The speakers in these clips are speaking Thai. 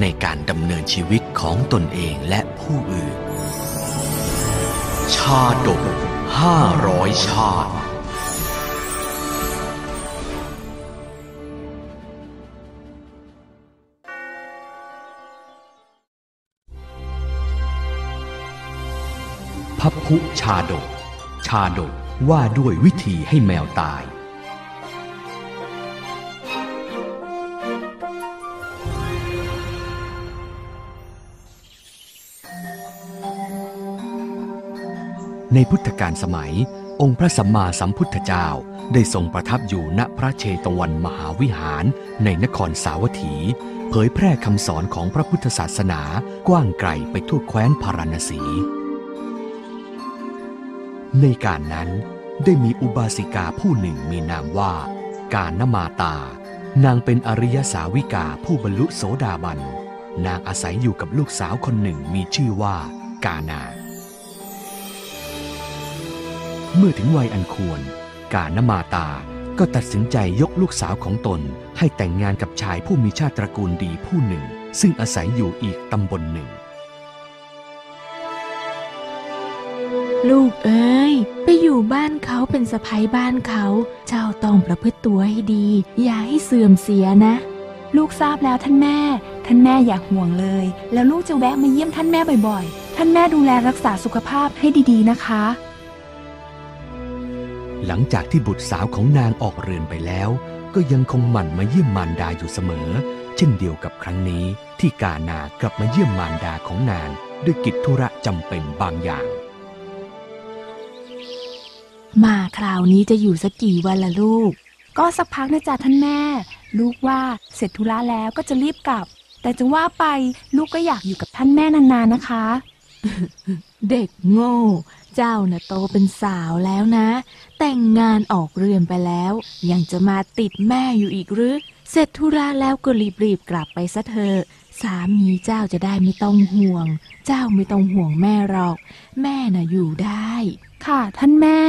ในการดำเนินชีวิตของตนเองและผู้อื่น ชาดกห้าร้อยชาติพับพุชาดก ชาดกว่าด้วยวิธีให้แมวตาย ในพุทธกาลสมัย องค์พระสัมมาสัมพุทธเจ้าได้ทรงประทับอยู่ณพระเชตวันมหาวิหารในนครสาวัตถี เผยแพร่คำสอนของพระพุทธศาสนากว้างไกลไปทั่วแคว้นพาราณสี ในการนั้นได้มีอุบาสิกาผู้หนึ่งมีนามว่า การนมาตา นางเป็นอริยสาวิกาผู้บรรลุโสดาบัน นางอาศัยอยู่กับลูกสาวคนหนึ่งมีชื่อว่า กานา เมื่อถึงวัยอันควร กานมาตาก็ตัดสินใจยกลูกสาวของตน ให้แต่งงานกับชายผู้มีชาติตระกูลดีผู้หนึ่ง ซึ่งอาศัยอยู่อีกตำบลหนึ่ง ลูกเอ้ย ไปอยู่บ้านเขาเป็นสะพ้ยบ้านเขา เจ้าต้องประพฤติตัวให้ดี อย่าให้เสื่อมเสียนะ ลูกทราบแล้วท่านแม่ ท่านแม่อย่าห่วงเลย แล้วลูกจะแวะมาเยี่ยมท่านแม่บ่อยๆ ท่านแม่ดูแลรักษาสุขภาพให้ดีๆนะคะ หลังจากที่บุตรสาวของนางออกเรือนไปแล้ว ก็ยังคงหมั่นมาเยี่ยมมารดาอยู่เสมอ เช่นเดียวกับครั้งนี้ที่กานากลับมาเยี่ยมมารดาของนางด้วยกิจธุระจำเป็นบางอย่าง มาคราวนี้จะอยู่สักกี่วันละลูก ก็สักพักนะจ๊ะท่านแม่ ลูกว่าเสร็จธุระแล้วก็จะรีบกลับ แต่จะว่าไปลูกก็อยากอยู่กับท่านแม่นานๆนะคะ เด็กโง่ เจ้าน่ะโตเป็นสาวแล้วนะ แต่งงานออกเรือนไปแล้ว ยังจะมาติดแม่อยู่อีกหรือ เสร็จธุระแล้วก็รีบๆกลับไปซะเถอะสามีเจ้าจะได้ไม่ต้องห่วง เจ้าไม่ต้องห่วงแม่หรอก แม่น่ะอยู่ได้ ค่ะท่านแม่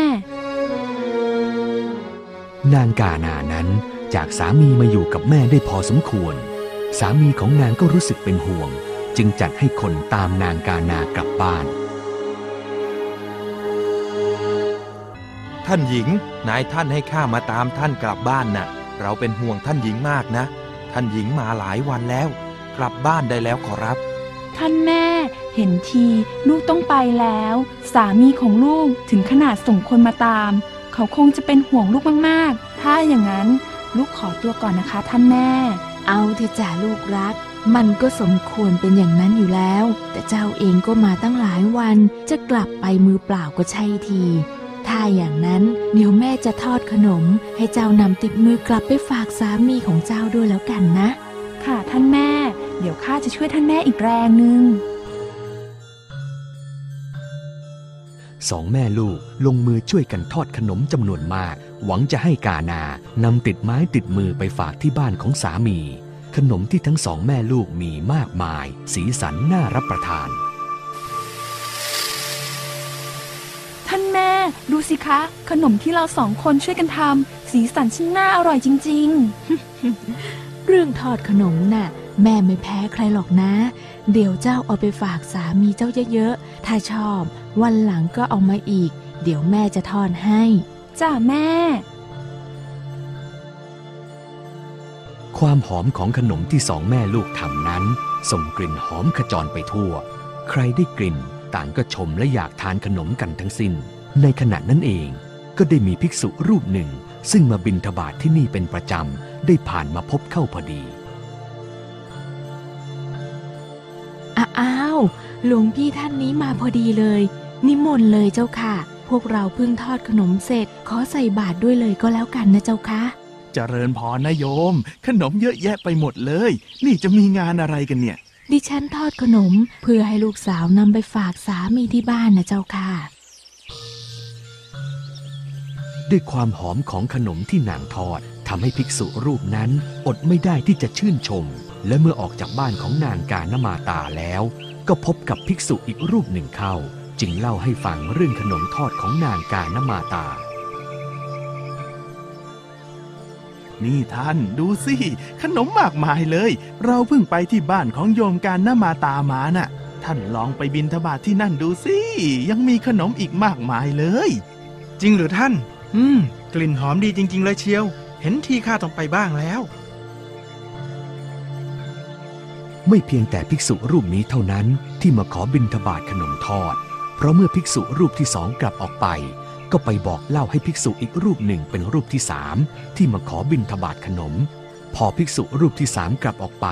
นางกานานั้นจากสามีมาอยู่กับแม่ได้พอสมควร สามีของนางก็รู้สึกเป็นห่วง จึงจัดให้คนตามนางกานากลับบ้าน ท่านหญิง นายท่านให้ข้ามาตามท่านกลับบ้านน่ะ เราเป็นห่วงท่านหญิงมากนะ ท่านหญิงมาหลายวันแล้ว กลับบ้านได้แล้วขอรับ ท่านแม่ เห็นทีลูกต้องไปแล้ว สามีของลูกถึงขนาดส่งคนมาตาม เขาคงจะเป็นห่วงลูกมากๆ ถ้าอย่างนั้นลูกขอตัวก่อนนะคะ ท่านแม่ เอาเถอะจ้าลูกรัก มันก็สมควรเป็นอย่างนั้นอยู่แล้ว แต่เจ้าเองก็มาตั้งหลายวันจะกลับไปมือเปล่าก็ใช่ทีถ้าอย่างนั้น เดี๋ยวแม่จะทอดขนม ให้เจ้านำติดมือกลับไปฝากสามีของเจ้าด้วยแล้วกันนะ ค่ะท่านแม่ เดี๋ยวข้าจะช่วยท่านแม่อีกแรงหนึ่งสองแม่ลูกลงมือช่วยกันทอดขนมจำนวนมาก หวังจะให้กานานำติดไม้ติดมือไปฝากที่บ้านของสามี ขนมที่ทั้งสองแม่ลูกมีมากมาย สีสันน่ารับประทาน ดูสิคะ ขนมที่เราสองคนช่วยกันทำสีสันช่างน่าอร่อยจริงเรื่องทอดขนมน่ะ แม่ไม่แพ้ใครหรอกนะ เดี๋ยวเจ้าเอาไปฝากสามีเจ้าเยอะๆ ถ้าชอบ วันหลังก็เอามาอีก เดี๋ยวแม่จะทอดให้ๆจ้าแม่ ความหอมของขนมที่สองแม่ลูกทำนั้น ส่งกลิ่นหอมขจรไปทั่ว ใครได้กลิ่นต่างก็ชมและอยากทานขนมกันทั้งสิ้น ในขณะนั้นเองก็ได้มีภิกษุรูปหนึ่ง ซึ่งมาบินทบาทที่นี่เป็นประจำ ได้ผ่านมาพบเข้าพอดี อ้าวหลวงพี่ท่านนี้มาพอดีเลย นิมนต์เลยเจ้าค่ะ พวกเราเพิ่งทอดขนมเสร็จ ขอใส่บาตรด้วยเลยก็แล้วกันนะเจ้าค่ะ เจริญพรนะโยม ขนมเยอะแยะไปหมดเลย นี่จะมีงานอะไรกันเนี่ย ดิฉันทอดขนมเพื่อให้ลูกสาวนำไปฝากสามีที่บ้านนะเจ้าค่ะ ด้วยความหอมของขนมที่นางทอดทำให้ภิกษุรูปนั้นอดไม่ได้ที่จะชื่นชม และเมื่อออกจากบ้านของนางกานมาตาแล้ว ก็พบกับภิกษุอีกรูปหนึ่งเข้า จึงเล่าให้ฟังเรื่องขนมทอดของนางกานมาตา นี่ท่านดูสิขนมมากมายเลย เราเพิ่งไปที่บ้านของโยมการน้ามาตามาน่ะ ท่านลองไปบินทบาทที่นั่นดูสิยังมีขนมอีกมากมายเลย จริงหรือท่าน อืม กลิ่นหอมดีจริง ๆ เลยเชียว เห็นทีข้าต้องไปบ้างแล้ว ไม่เพียงแต่ภิกษุรูปนี้เท่านั้นที่มาขอบิณฑบาตขนมทอด เพราะเมื่อภิกษุรูปที่สองกลับออกไป ก็ไปบอกเล่าให้ภิกษุอีกรูปหนึ่งเป็นรูปที่สามที่มาขอบิณฑบาตขนม พอภิกษุรูปที่สามกลับออกไป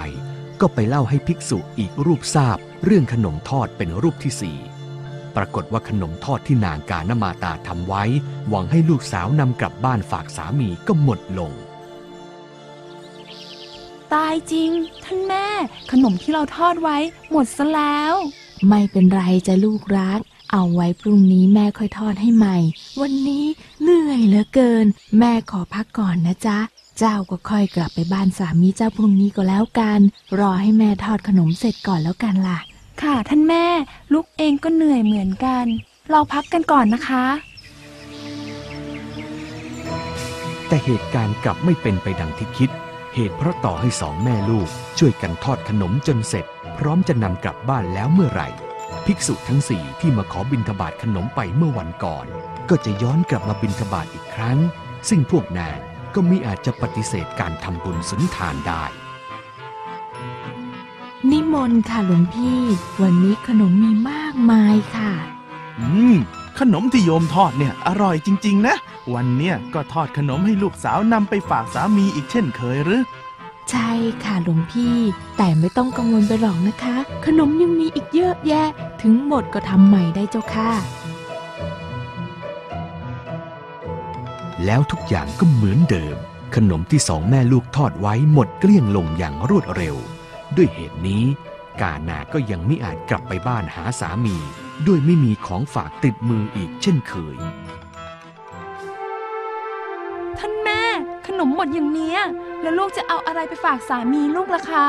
ก็ไปเล่าให้ภิกษุอีกรูปทราบ เรื่องขนมทอดเป็นรูปที่สี่ ปรากฏว่าขนมทอดที่นางกานมาตาทำไว้ หวังให้ลูกสาวนำกลับบ้านฝากสามีก็หมดลง ตายจริง ท่านแม่ ขนมที่เราทอดไว้ หมดซะแล้ว ไม่เป็นไรจะลูกรัก เอาไว้พรุ่งนี้แม่ค่อยทอดให้ใหม่ วันนี้เหนื่อยเหลือเกิน แม่ขอพักก่อนนะจ๊ะเจ้าก็ค่อยกลับไปบ้านสามีเจ้าพรุ่งนี้ก็แล้วกัน รอให้แม่ทอดขนมเสร็จก่อนแล้วกันล่ะ ค่ะท่านแม่ ลูกเองก็เหนื่อยเหมือนกัน เราพักกันก่อนนะคะ แต่เหตุการณ์กลับไม่เป็นไปดังที่คิด เหตุเพราะต่อให้สองแม่ลูก ช่วยกันทอดขนมจนเสร็จ พร้อมจะนำกลับบ้านแล้วเมื่อไหร่ ภิกษุทั้งสี่ที่มาขอบิณฑบาตขนมไปเมื่อวันก่อน ก็จะย้อนกลับมาบิณฑบาตอีกครั้ง ซึ่งพวกนางก็มิอาจจะปฏิเสธการทำบุญสุนทานได้ มนต์ค่ะหลวงพี่ วันนี้ขนมมีมากมายค่ะ อืม ขนมที่โยมทอดเนี่ย อร่อยจริง ๆ นะ วันเนี้ยก็ทอดขนมให้ลูกสาวนำไปฝากสามีอีกเช่นเคยหรือ ใช่ค่ะหลวงพี่ แต่ไม่ต้องกังวลไปหรอกนะคะ ขนมยังมีอีกเยอะแยะ ถึงหมดก็ทำใหม่ได้เจ้าค่ะ แล้วทุกอย่างก็เหมือนเดิม ขนมที่สองแม่ลูกทอดไว้หมดเกลี้ยงลงอย่างรวดเร็ว ด้วยเหตุนี้ กานาก็ยังไม่อาจกลับไปบ้านหาสามี ด้วยไม่มีของฝากติดมืออีกเช่นเคย ท่านแม่ ขนมหมดอย่างเนี้ย แล้วลูกจะเอาอะไรไปฝากสามีลูกล่ะคะ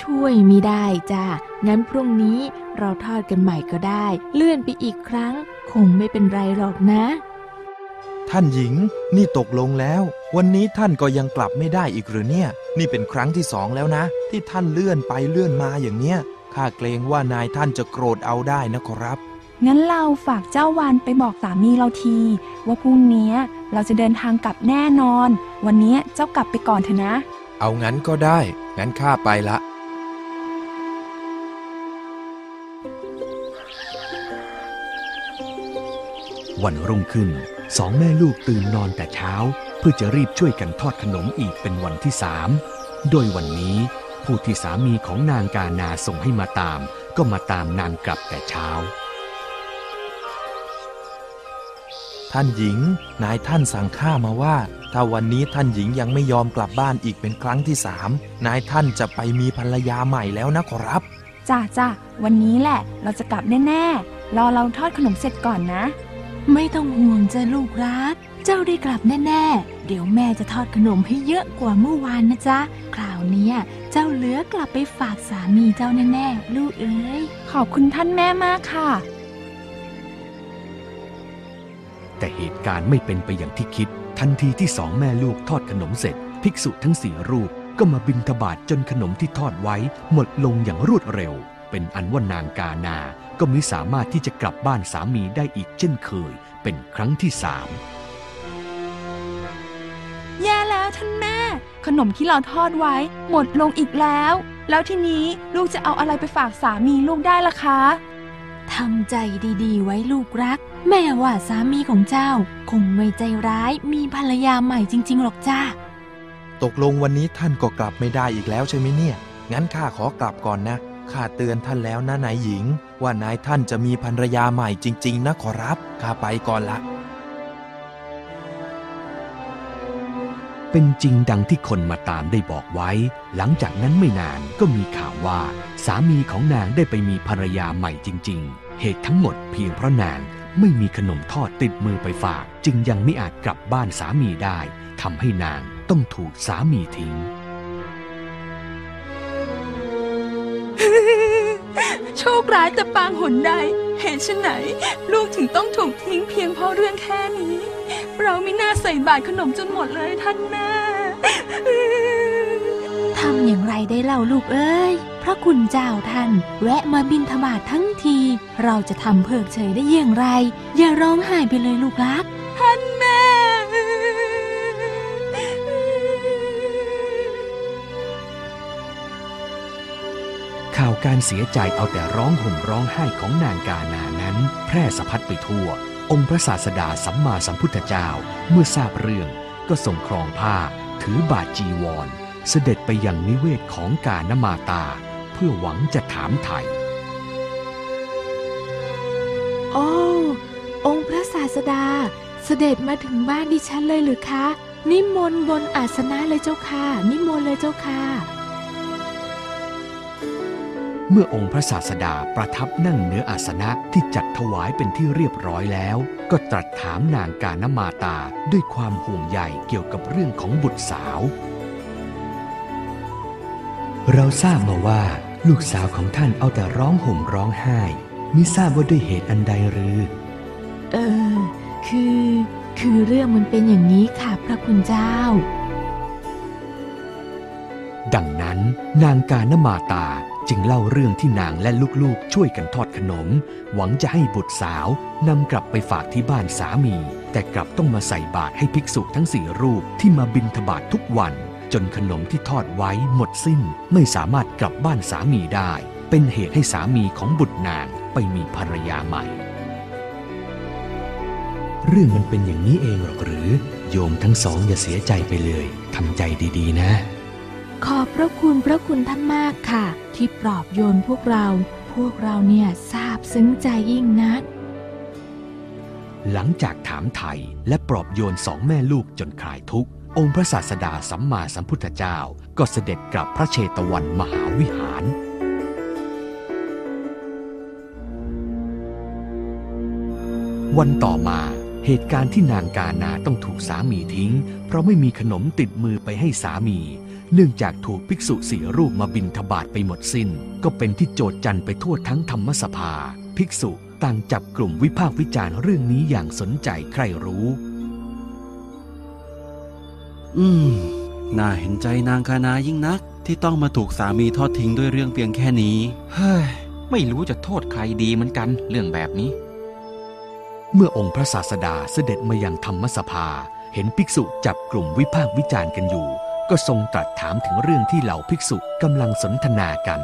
ช่วยไม่ได้จ้างั้นพรุ่งนี้เราทอดกันใหม่ก็ได้ เลื่อนไปอีกครั้ง คงไม่เป็นไรหรอกนะ ท่านหญิง นี่ตกลงแล้ว วันนี้ท่านก็ยังกลับไม่ได้อีกหรือเนี่ย นี่เป็นครั้งที่สองแล้วนะ ที่ท่านเลื่อนไปเลื่อนมาอย่างเนี้ยข้าเกรงว่านายท่านจะโกรธเอาได้นะขอรับ งั้นเราฝากเจ้าวานไปบอกสามีเราที ว่าพรุ่งนี้เราจะเดินทางกลับแน่นอน วันนี้เจ้ากลับไปก่อนเถอะนะ เอางั้นก็ได้ งั้นข้าไปละ วันรุ่งขึ้นสองแม่ลูกตื่นนอนแต่เช้า เพื่อจะรีบช่วยกันทอดขนมอีกเป็นวันที่สามโดยวันนี้ ผู้ที่สามีของนางกานาส่งให้มาตาม ก็มาตามนางกลับแต่เช้า ท่านหญิง นายท่านสั่งข้ามาว่า ถ้าวันนี้ท่านหญิงยังไม่ยอมกลับบ้านอีกเป็นครั้งที่สามนายท่านจะไปมีภรรยาใหม่แล้วนะขอรับจ้าจ้าวันนี้แหละเราจะกลับแน่ๆรอเราทอดขนมเสร็จก่อนนะ ไม่ต้องห่วงจ้ะลูกรัก เจ้าได้กลับแน่ ๆ เดี๋ยวแม่จะทอดขนมให้เยอะกว่าเมื่อวานนะจ๊ะ คราวเนี้ยเจ้าเหลือกลับไปฝากสามีเจ้าแน่ ๆ ลูกเอ้ย ขอบคุณท่านแม่มากค่ะ แต่เหตุการณ์ไม่เป็นไปอย่างที่คิด ทันทีที่สองแม่ลูกทอดขนมเสร็จ ภิกษุทั้งสี่รูปก็มาบิณฑบาตจนขนมที่ทอดไว้ หมดลงอย่างรวดเร็ว เป็นอันว่านางกานาก็มิสามารถที่จะกลับบ้านสามีได้อีกเช่นเคย เป็นครั้งที่สามแย่แล้วท่านแม่ ขนมที่เราทอดไว้ หมดลงอีกแล้ว แล้วทีนี้ลูกจะเอาอะไรไปฝากสามีลูกได้ล่ะคะทำใจดีๆ ไว้ลูกรัก แม่ว่าสามีของเจ้า คงไม่ใจร้ายมีภรรยาใหม่จริง ๆ หรอกจ้า ตกลงวันนี้ท่านก็กลับไม่ได้อีกแล้วใช่ไหมเนี่ย งั้นข้าขอกลับก่อนนะ ข้าเตือนท่านแล้วนะนายหญิง ว่านายท่านจะมีภรรยาใหม่จริง ๆ นะขอรับ ข้าไปก่อนละ เป็นจริงดังที่คนมาตามได้บอกไว้ หลังจากนั้นไม่นานก็มีข่าวว่า สามีของนางได้ไปมีภรรยาใหม่จริง ๆ เหตุทั้งหมดเพียงเพราะนางไม่มีขนมทอดติดมือไปฝาก จึงยังไม่อาจกลับบ้านสามีได้ทำให้นางต้องถูกสามีทิ้ง โชคร้ายแต่ปางหนใด เหตุไฉนลูกถึงต้องถูกทิ้งเพียงเพราะเรื่องแค่นี้ เราไม่น่าใส่บาตรขนมจนหมดเลยท่านแม่ทำอย่างไรได้เล่าลูกเอ้ย พระคุณเจ้าท่าน แวะมาบินทบาททั้งที เราจะทำเพิกเฉยได้อย่างไร อย่าร้องไห้ไปเลยลูกรัก การเสียใจเอาแต่ร้องห่มร้องไห้ของนางกานานั้น แพร่สะพัดไปทั่ว องค์พระศาสดาสัมมาสัมพุทธเจ้าเมื่อทราบเรื่อง ก็ส่งครองผ้า ถือบาทจีวร เสด็จไปยังนิเวศของกานมาตา เพื่อหวังจะถามไถ่โอ้องค์พระศาสดาเสด็จมาถึงบ้านดิฉันเลยหรือคะ นิมนต์บนอาสนะเลยเจ้าค่ะ นิมนต์เลยเจ้าค่ะ เมื่อองค์พระศาสดาประทับนั่งเหนืออาสนะที่จัดถวายเป็นที่เรียบร้อยแล้ว ก็ตรัสถามนางกานมาตาด้วยความห่วงใยเกี่ยวกับเรื่องของบุตรสาว เราทราบมาว่าลูกสาวของท่านเอาแต่ร้องห่มร้องไห้มิทราบว่าด้วยเหตุอันใดหรือ เออ คือ คือเรื่องมันเป็นอย่างนี้ค่ะพระคุณเจ้า ดังนั้นนางกานมาตา จึงเล่าเรื่องที่นางและลูกๆ ช่วยกันทอดขนม หวังจะให้บุตรสาวนำกลับไปฝากที่บ้านสามี แต่กลับต้องมาใส่บาตรให้ภิกษุทั้งสี่รูปที่มาบิณฑบาตทุกวัน จนขนมที่ทอดไว้หมดสิ้น ไม่สามารถกลับบ้านสามีได้ เป็นเหตุให้สามีของบุตรนางไปมีภรรยาใหม่ เรื่องมันเป็นอย่างนี้เองหรอกหรือ โยมทั้งสองอย่าเสียใจไปเลยทำใจดีๆ นะ ขอบพระคุณพระคุณท่านมากค่ะ ที่ปลอบโยนพวกเรา พวกเราเนี่ยซาบซึ้งใจยิ่งนัก หลังจากถามไถ่และปลอบโยนสองแม่ลูกจนคลายทุกข์ องค์พระศาสดาสัมมาสัมพุทธเจ้า ก็เสด็จกลับพระเชตวันมหาวิหารวันต่อมา เหตุการณ์ที่นางกานาต้องถูกสามีทิ้ง เพราะไม่มีขนมติดมือไปให้สามี เนื่องจากถูกภิกษุสี่รูปมาบินทบาทไปหมดสิน้น ก็เป็นที่โจดจันไปทั่วทั้งธรรมสภา ภิกษุต่างจับกลุ่มวิพากษ์วิจารณ์เรื่องนี้อย่างสนใจใครรู้ อืม น่าเห็นใจนางคานายิ่งนัก ที่ต้องมาถูกสามีทอดทิ้งด้วยเรื่องเพียงแค่นี้ เฮ้ย ไม่รู้จะโทษใครดีเหมือนกัน เรื่องแบบนี้ เมื่อองค์พระศาสดาเสด็จมายังธรรมสภา เห็นภิกษุจับกลุ่มวิพากษ์วิจารณ์กันอยู่ ก็ทรงตรัสถามถึงเรื่องที่เหล่าภิกษุกำลังสนทนากัน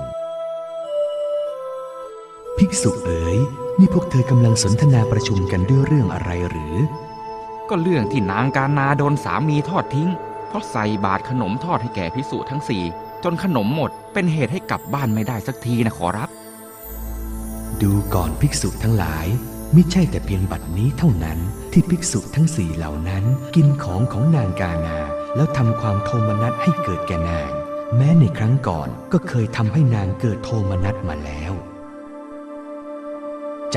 ภิกษุเอ๋ยนี่พวกเธอกำลังสนทนาประชุมกันด้วยเรื่องอะไรหรือ ก็เรื่องที่นางการนาโดนสามีทอดทิ้ง เพราะใส่บาตรขนมทอดให้แก่พิสุทั้งสี่จนขนมหมดเป็นเหตุให้กลับบ้านไม่ได้สักทีนะขอรับ ดูก่อนภิกษุทั้งหลาย มิใช่แต่เพียงบัดนี้เท่านั้นที่ภิกษุทั้งสี่เหล่านั้น กินของของนางกานา แล้วทำความโทมนัสให้เกิดแก่นาง แม้ในครั้งก่อนก็เคยทำให้นางเกิดโทมนัสมาแล้ว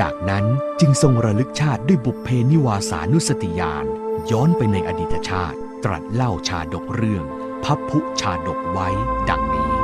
จากนั้นจึงทรงระลึกชาติด้วยบุพเพนิวาสานุสติญาณย้อนไปในอดีตชาติ ตรัสเล่าชาดกเรื่อง พับพุชาดกไว้ดังนี้